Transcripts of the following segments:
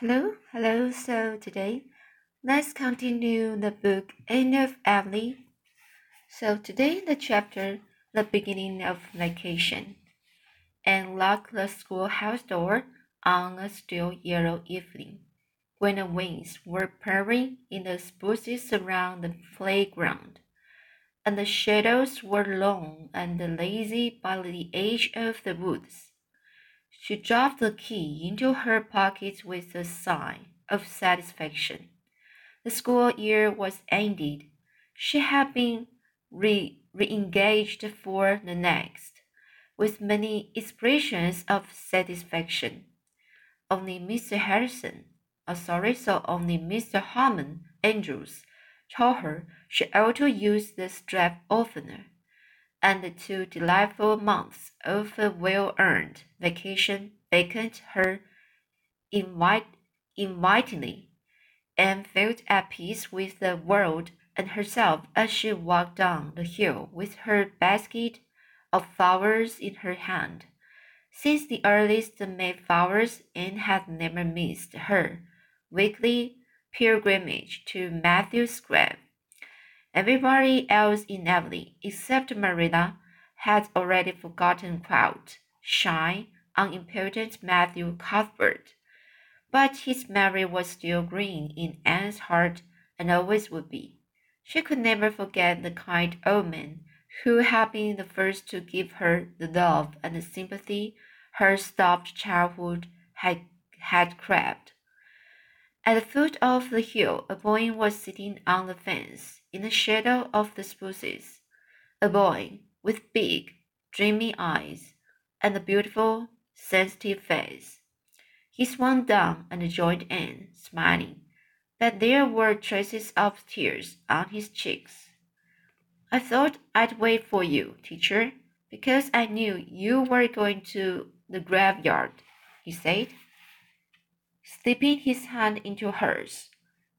Hello, hello. So today, let's continue the book Anne of Avonlea. So today, the chapter The Beginning of Vacation, and lock the schoolhouse door on a still yellow evening, when the winds were purring in the spruces around the playground, and the shadows were long and lazy by the edge of the woods. She dropped the key into her pocket with a sigh of satisfaction. The school year was ended. She had been re engaged for the next, with many expressions of satisfaction. Only Mr. Harrison, oh sorry, so only Mr. Harmon Andrews told her she ought to use the strap oftener and two delightful months of a well-earned vacation beckoned her invite, invitingly, and felt at peace with the world and herself as she walked down the hill with her basket of flowers in her hand. Since the earliest Mayflowers, Anne had never missed her weekly pilgrimage to Matthew's grave. Everybody else in Avonlea, except Marilla, had already forgotten Quilt, shy, unimportant Matthew Cuthbert. But his memory was still green in Anne's heart and always would be. She could never forget the kind old man who had been the first to give her the love and the sympathy her stopped childhood had, had craved. At the foot of the hill, a boy was sitting on the fence in the shadow of the spruces. A boy with big, dreamy eyes and a beautiful, sensitive face. He swung down and joined Anne, smiling, but there were traces of tears on his cheeks. I thought I'd wait for you, teacher, because I knew you were going to the graveyard, he said slipping his hand into hers.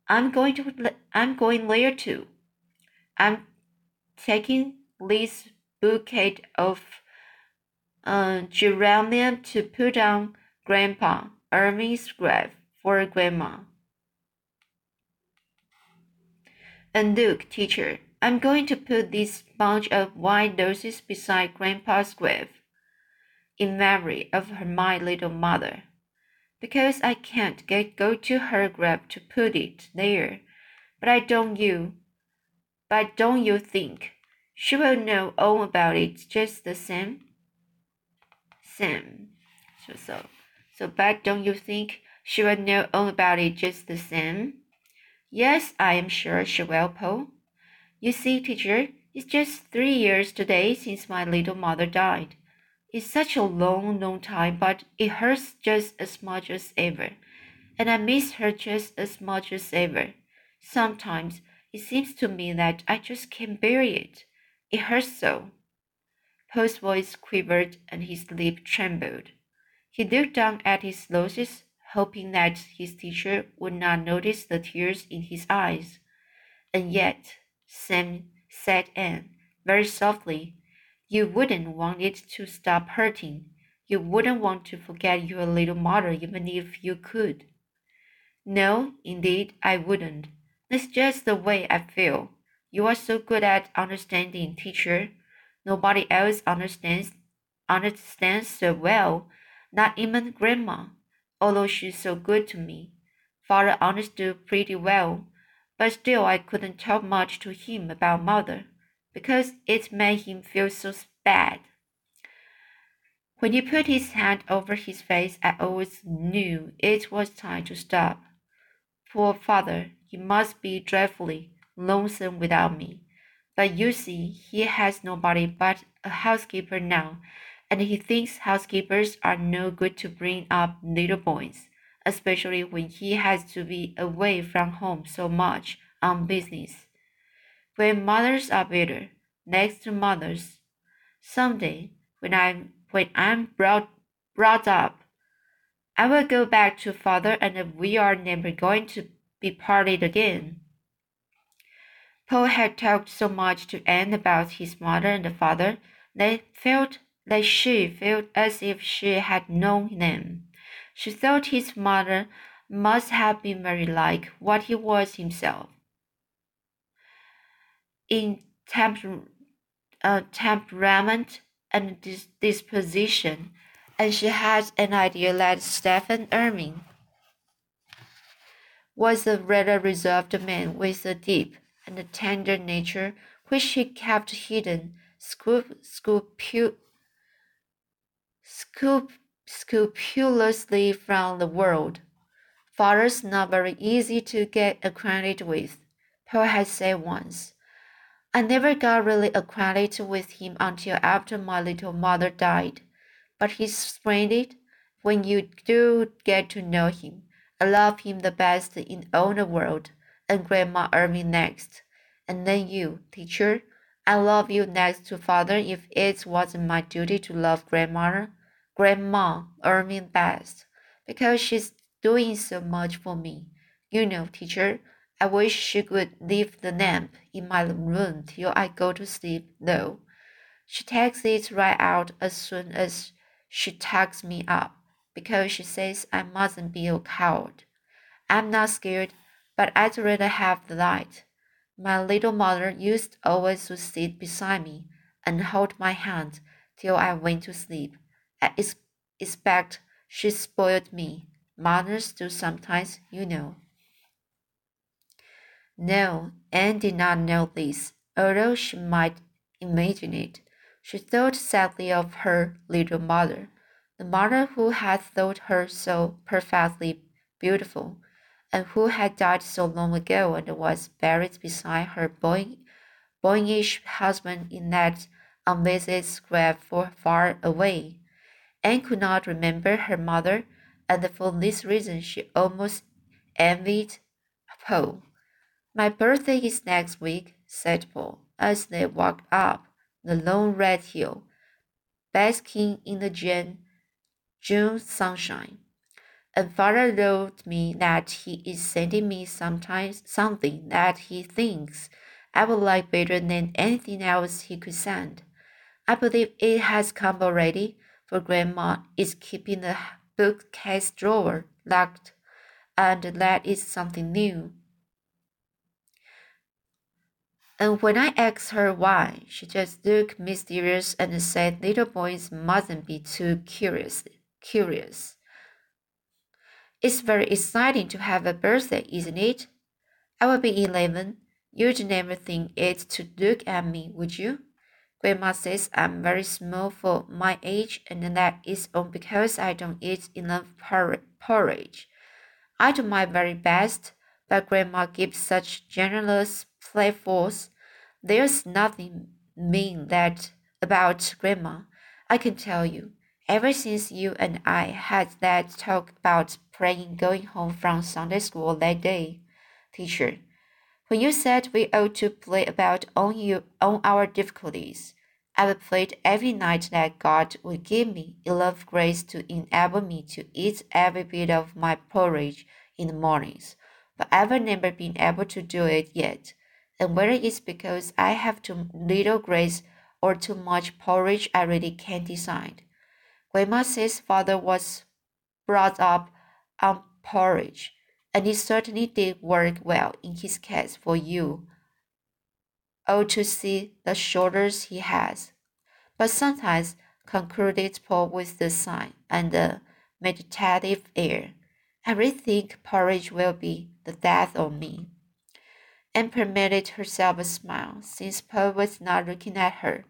I'm going to I'm going there too. I'm taking this bouquet of uh, geranium to put on Grandpa Irving's grave for Grandma. And look, teacher, I'm going to put this bunch of white roses beside Grandpa's grave in memory of her, my little mother because I can't get go to her grave to put it there. But I don't you but don't you think she will know all about it just the same? Same. So so so but don't you think she will know all about it just the same? Yes, I am sure she will, Paul. You see, teacher, it's just three years today since my little mother died. It's such a long, long time, but it hurts just as much as ever. And I miss her just as much as ever. Sometimes it seems to me that I just can't bear it. It hurts so. Paul's voice quivered and his lip trembled. He looked down at his roses, hoping that his teacher would not notice the tears in his eyes. And yet, Sam said Anne, very softly, you wouldn't want it to stop hurting. You wouldn't want to forget your little mother even if you could. No, indeed, I wouldn't. That's just the way I feel. You are so good at understanding, teacher. Nobody else understands understands so well, not even grandma, although she's so good to me. Father understood pretty well, but still I couldn't talk much to him about mother because it made him feel so bad. When he put his hand over his face, I always knew it was time to stop. Poor father, he must be dreadfully lonesome without me. But you see, he has nobody but a housekeeper now, and he thinks housekeepers are no good to bring up little boys, especially when he has to be away from home so much on business. When mothers are better, next to mothers, someday when I'm when I'm brought brought up, I will go back to father and we are never going to be parted again. Paul had talked so much to Anne about his mother and father that felt that she felt as if she had known them. She thought his mother must have been very like what he was himself. In temper, uh, temperament and dis disposition, and she had an idea that Stephen Irving was a rather reserved man with a deep and tender nature which he kept hidden scrupu scrupulously from the world. Father's not very easy to get acquainted with, Paul had said once. I never got really acquainted with him until after my little mother died, but he's splendid when you do get to know him. I love him the best in all the world, and Grandma Irving next. And then you, teacher. I love you next to father if it wasn't my duty to love grandmother, Grandma Irving best, because she's doing so much for me. You know, teacher, I wish she could leave the lamp in my room till I go to sleep, though. She takes it right out as soon as she tucks me up, because she says I mustn't be a coward. I'm not scared, but I'd rather have the light. My little mother used always to sit beside me and hold my hand till I went to sleep. I expect she spoiled me Mothers do sometimes, you know. No, Anne did not know this, although she might imagine it. She thought sadly of her little mother, the mother who had thought her so perfectly beautiful, and who had died so long ago and was buried beside her boy, boyish husband in that unvisited grave far away. Anne could not remember her mother and for this reason she almost envied Paul. My birthday is next week, said Paul, as they walked up the long red hill, basking in the June, June sunshine. And father wrote me that he is sending me sometimes something that he thinks I would like better than anything else he could send. I believe it has come already, for Grandma is keeping the bookcase drawer locked, and that is something new. And when I asked her why, she just looked mysterious and said little boys mustn't be too curious. Curious. It's very exciting to have a birthday, isn't it? I will be eleven. You'd never think it to look at me, would you? Grandma says I'm very small for my age, and that is all because I don't eat enough porridge. I do my very best, but Grandma gives such generous playfuls. There's nothing mean that about Grandma, I can tell you. Ever since you and I had that talk about praying going home from Sunday school that day, teacher, when you said we ought to play about on you on our difficulties, I would pray every night that God would give me enough grace to enable me to eat every bit of my porridge in the mornings, but I've never been able to do it yet. And whether it's because I have too little grace or too much porridge, I really can't decide. Grandma says father was brought up on porridge and it certainly did work well in his case for you. Oh, to see the shoulders he has. But sometimes, concluded Paul with the sign and the meditative air, I really think porridge will be the death of me. And permitted herself a smile, since Paul was not looking at her.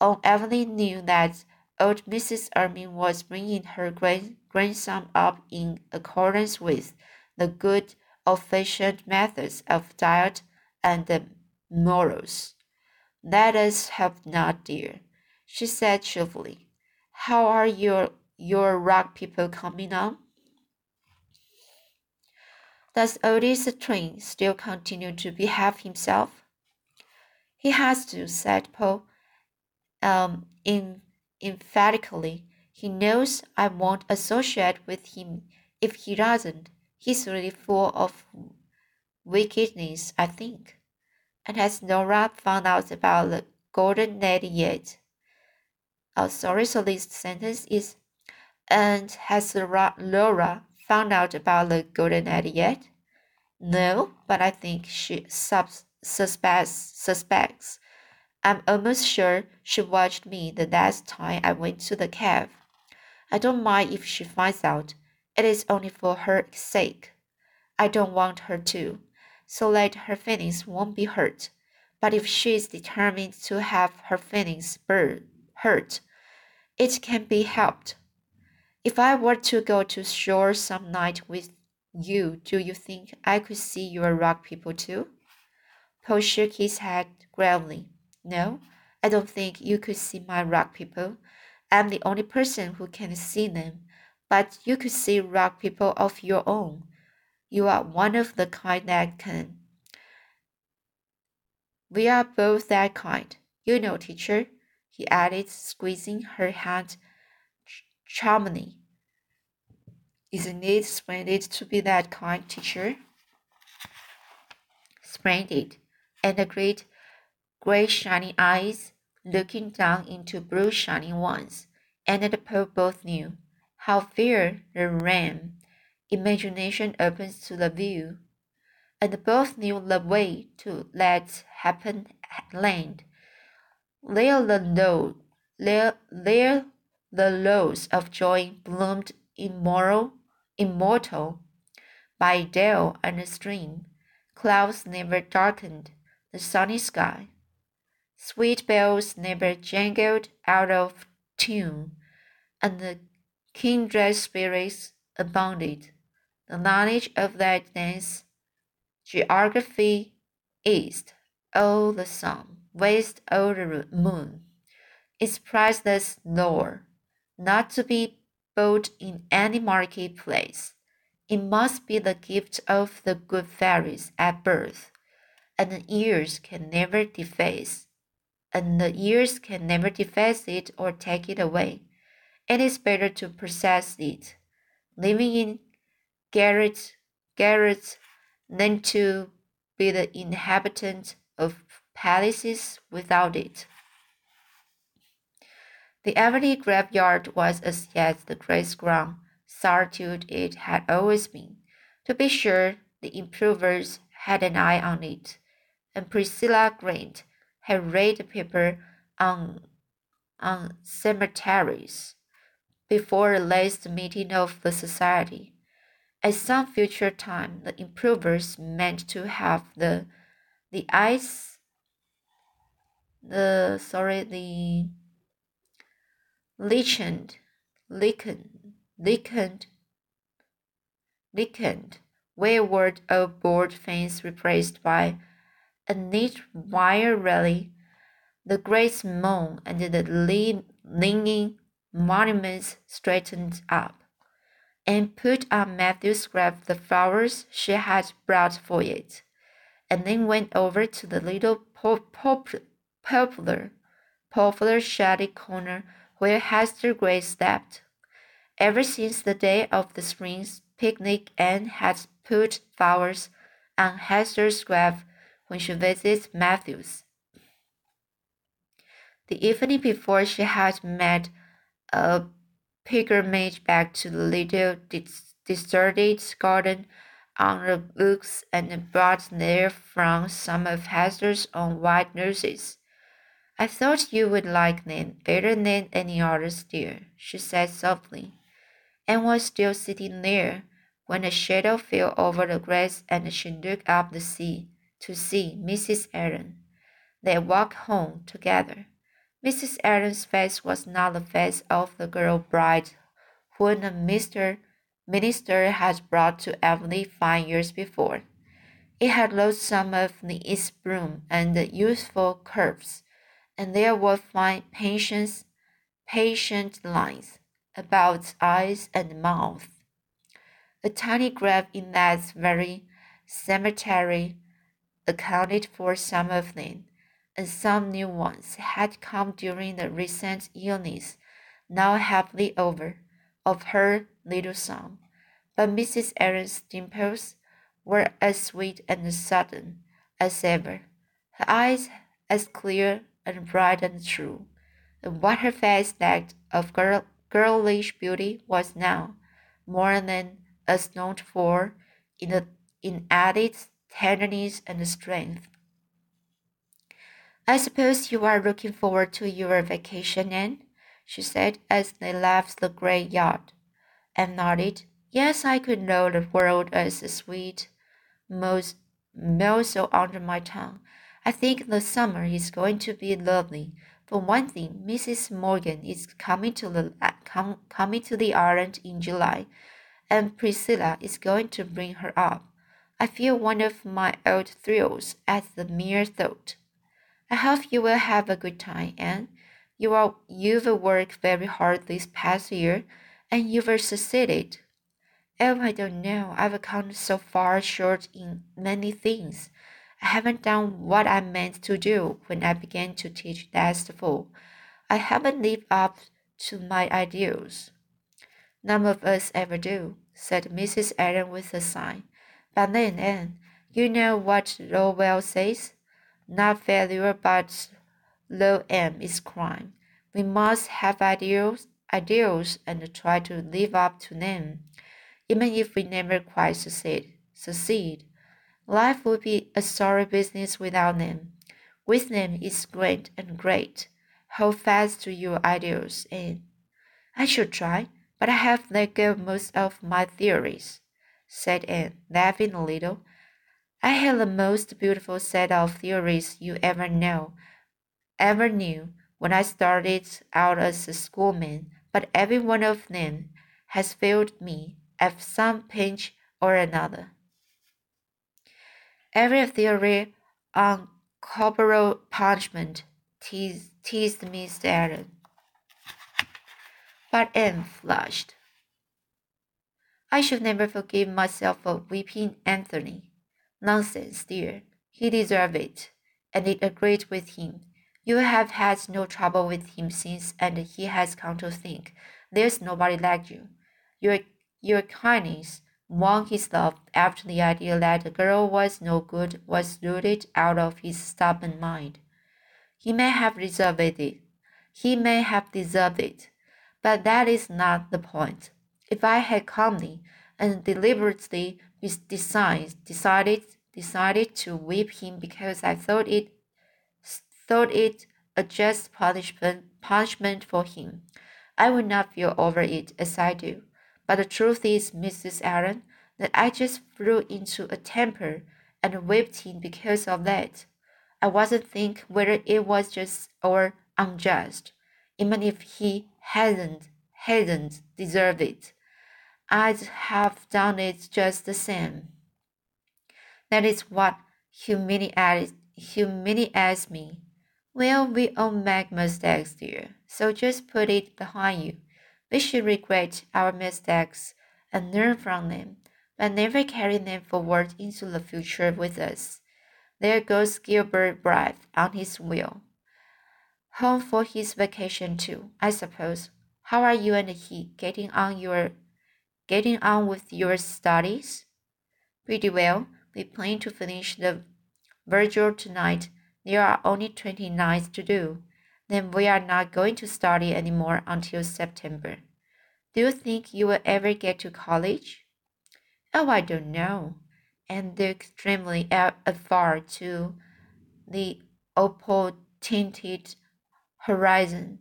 Oh, Evelyn knew that old Mrs. Irving was bringing her grand grandson up in accordance with the good old-fashioned methods of diet and morals. Let us hope not, dear, she said cheerfully. How are your your rock people coming on? Does Otis Twin still continue to behave himself? He has to, said Paul, um, in, emphatically. He knows I won't associate with him if he doesn't. He's really full of wickedness, I think. And has Nora found out about the golden lady yet? Oh, sorry, so this sentence is, and has Laura found out about the golden egg yet? No, but I think she sub suspects suspects. I'm almost sure she watched me the last time I went to the cave. I don't mind if she finds out. It is only for her sake. I don't want her to, so that her feelings won't be hurt. But if she is determined to have her feelings hurt, it can be helped. If I were to go to shore some night with you, do you think I could see your rock people too? Paul shook his head gravely. No, I don't think you could see my rock people. I'm the only person who can see them, but you could see rock people of your own. You are one of the kind that can. We are both that kind. You know, teacher, he added, squeezing her hand charmingly. Isn't it splendid to be that kind, teacher? Splendid. And the great gray shining eyes looking down into blue shining ones, and the Poe both knew how fair the ram imagination opens to the view, and both knew the way to let happen land. There the low, there, there the lows of joy bloomed immoral immortal. By dale and stream, clouds never darkened the sunny sky. Sweet bells never jangled out of tune, and the kindred spirits abounded. The knowledge of that dance, geography, east, oh the sun, west, oh the moon, is priceless lore, not to be bought in any marketplace. It must be the gift of the good fairies at birth, and the years can never deface, and the years can never deface it or take it away. It is better to possess it, living in garrets, garrets, than to be the inhabitant of palaces without it. The Avonlea graveyard was as yet the great ground solitude it had always been. To be sure, the improvers had an eye on it, and Priscilla Grant had read the paper on, on cemeteries before the last meeting of the society. At some future time, the improvers meant to have the the ice the sorry the lichened, lichened, lichened, lichened, wayward old board fence replaced by a neat wire railing, the great moon and the leaning monuments straightened up, and put on Matthew's grave the flowers she had brought for it, and then went over to the little poplar, poplar shady corner where Hester Gray slept. Ever since the day of the spring picnic, Anne had put flowers on Hester's grave when she visited Matthews. The evening before, she had made a pilgrimage back to the little deserted garden on the books and brought there from some of Hester's own white nurses. I thought you would like them better than any others, dear, she said softly, and was still sitting there when a shadow fell over the grass and she looked up the sea to see Mrs. Allen. They walked home together. Mrs. Allen's face was not the face of the girl bride whom the Mr. minister had brought to Avonlea five years before. It had lost some of its bloom and youthful curves and there were fine patience, patient lines about eyes and mouth. A tiny grave in that very cemetery accounted for some of them, and some new ones had come during the recent illness, now happily over, of her little son. But Mrs. Allen's dimples were as sweet and sudden as ever, her eyes as clear and bright and true. And what her face lacked of girl, girlish beauty was now, more than as known for in, in added tenderness and strength. I suppose you are looking forward to your vacation, Anne? she said as they left the great yacht. Anne nodded. Yes, I could know the world as a sweet most morsel under my tongue. I think the summer is going to be lovely. For one thing, Mrs. Morgan is coming to the com, coming to the island in July, and Priscilla is going to bring her up. I feel one of my old thrills at the mere thought. I hope you will have a good time, Anne. You are you've worked very hard this past year, and you've succeeded. Oh, I don't know. I've come so far short in many things. I haven't done what I meant to do when I began to teach last fall. I haven't lived up to my ideals. None of us ever do, said Mrs. Allen with a sigh. But then, Anne, you know what Lowell says? Not failure, but low aim is crime. We must have ideals, ideals and try to live up to them, even if we never quite succeed. Succeed. Life would be a sorry business without them. With them is great and great. Hold fast to your ideals, and I should try, but I have let go most of my theories, said Anne, laughing a little. I had the most beautiful set of theories you ever know, ever knew when I started out as a schoolman, but every one of them has failed me at some pinch or another. Every theory on corporal punishment teased, Mr. Allen. But Anne flushed. I should never forgive myself for whipping Anthony. Nonsense, dear. He deserved it, and it agreed with him. You have had no trouble with him since, and he has come to think there's nobody like you. Your, your kindness won his love after the idea that the girl was no good was rooted out of his stubborn mind. He may have deserved it. He may have deserved it. But that is not the point. If I had calmly and deliberately decided, decided, decided to whip him because I thought it thought it a just punishment punishment for him, I would not feel over it as I do. But the truth is, Mrs. Allen, that I just flew into a temper and whipped him because of that. I wasn't thinking whether it was just or unjust, even if he hadn't hadn't deserved it. I'd have done it just the same. That is what humiliates humiliates me. Well, we all make mistakes, dear, so just put it behind you. We should regret our mistakes and learn from them, but never carry them forward into the future with us. There goes Gilbert Blythe on his wheel. Home for his vacation too, I suppose. How are you and he getting on your getting on with your studies? Pretty well. We plan to finish the Virgil tonight. There are only twenty nights to do then we are not going to study anymore until September. Do you think you will ever get to college? Oh, I don't know. And extremely far to the opal tinted horizon.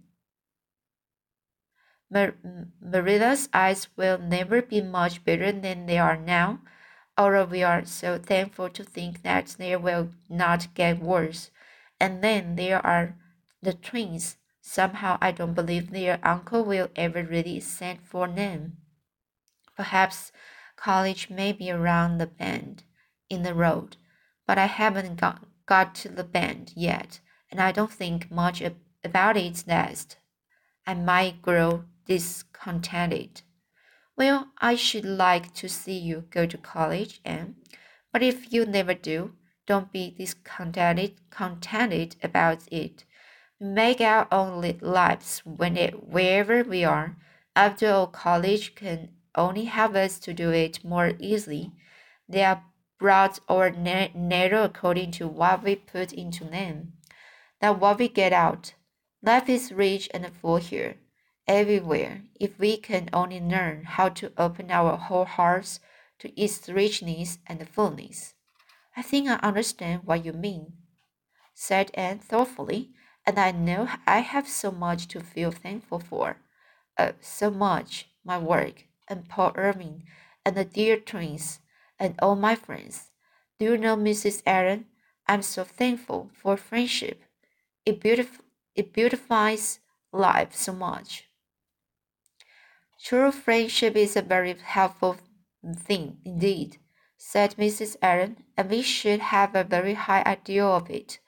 Mar- Marilla's eyes will never be much better than they are now, although we are so thankful to think that they will not get worse. And then there are the twins. Somehow I don't believe their uncle will ever really send for them. Perhaps college may be around the bend in the road, but I haven't got, got to the bend yet, and I don't think much about it next. I might grow discontented. Well, I should like to see you go to college, Anne. But if you never do, don't be discontented contented about it make our own lives when it, wherever we are. After all, college can only help us to do it more easily. They are broad or narrow according to what we put into them, not what we get out. Life is rich and full here, everywhere if we can only learn how to open our whole hearts to its richness and fullness. I think I understand what you mean, said Anne thoughtfully, and I know I have so much to feel thankful for. Oh, so much, my work, and Paul Irving, and the dear twins, and all my friends. Do you know, Mrs. Aaron, I'm so thankful for friendship. It, beautif- it beautifies life so much. True friendship is a very helpful thing indeed, said Mrs. Aaron, and we should have a very high ideal of it,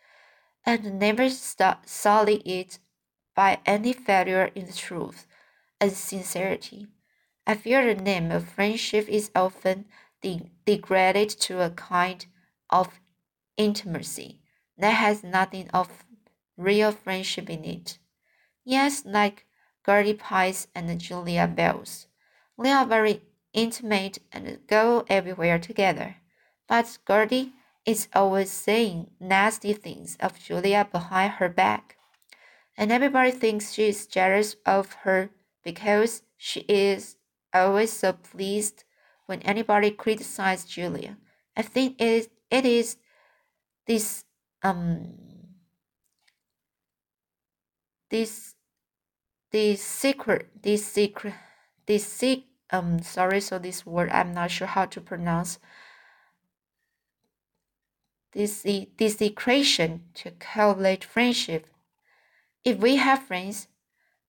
and never sully it by any failure in truth and sincerity. I fear the name of friendship is often de degraded to a kind of intimacy that has nothing of real friendship in it. Yes, like Gertie Pye's and Julia Bell's. They are very intimate and go everywhere together. But Gertie is always saying nasty things of Julia behind her back. And everybody thinks she is jealous of her because she is always so pleased when anybody criticizes Julia. I think it is, it is this um this this secret this secret this secret um sorry so this word i'm not sure how to pronounce equation to cultivate friendship. If we have friends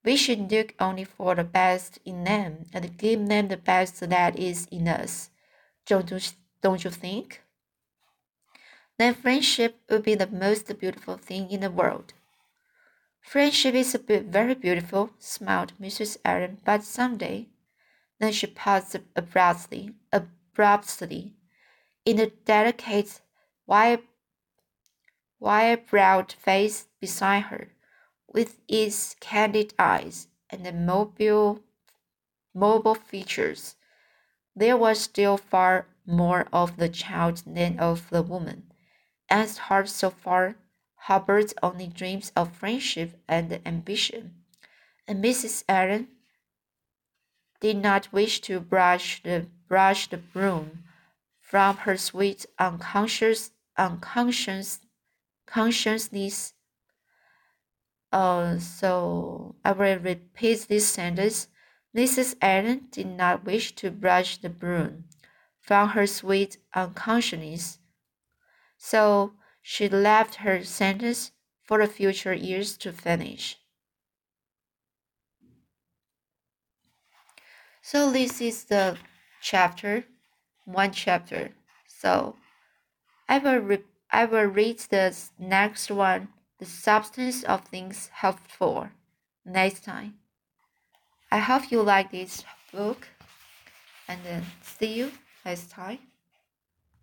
we should look only for the best in them and give them the best that is in us. Don't you, don't you think? Then friendship would be the most beautiful thing in the world. Friendship is very beautiful smiled mrs aaron but someday then she paused abruptly, abruptly, in the delicate, wire, wire-browed face beside her, with its candid eyes and mobile, mobile features. There was still far more of the child than of the woman. As heart so far harbored only dreams of friendship and ambition, and Mrs. Allen did not wish to brush the brush the broom from her sweet unconscious unconscious consciousness. Uh, so I will repeat this sentence. Mrs. Allen did not wish to brush the broom from her sweet unconsciousness, so she left her sentence for the future years to finish. So this is the chapter, one chapter. So I will re I will read the next one, the substance of things helpful, next time. I hope you like this book, and then see you next time.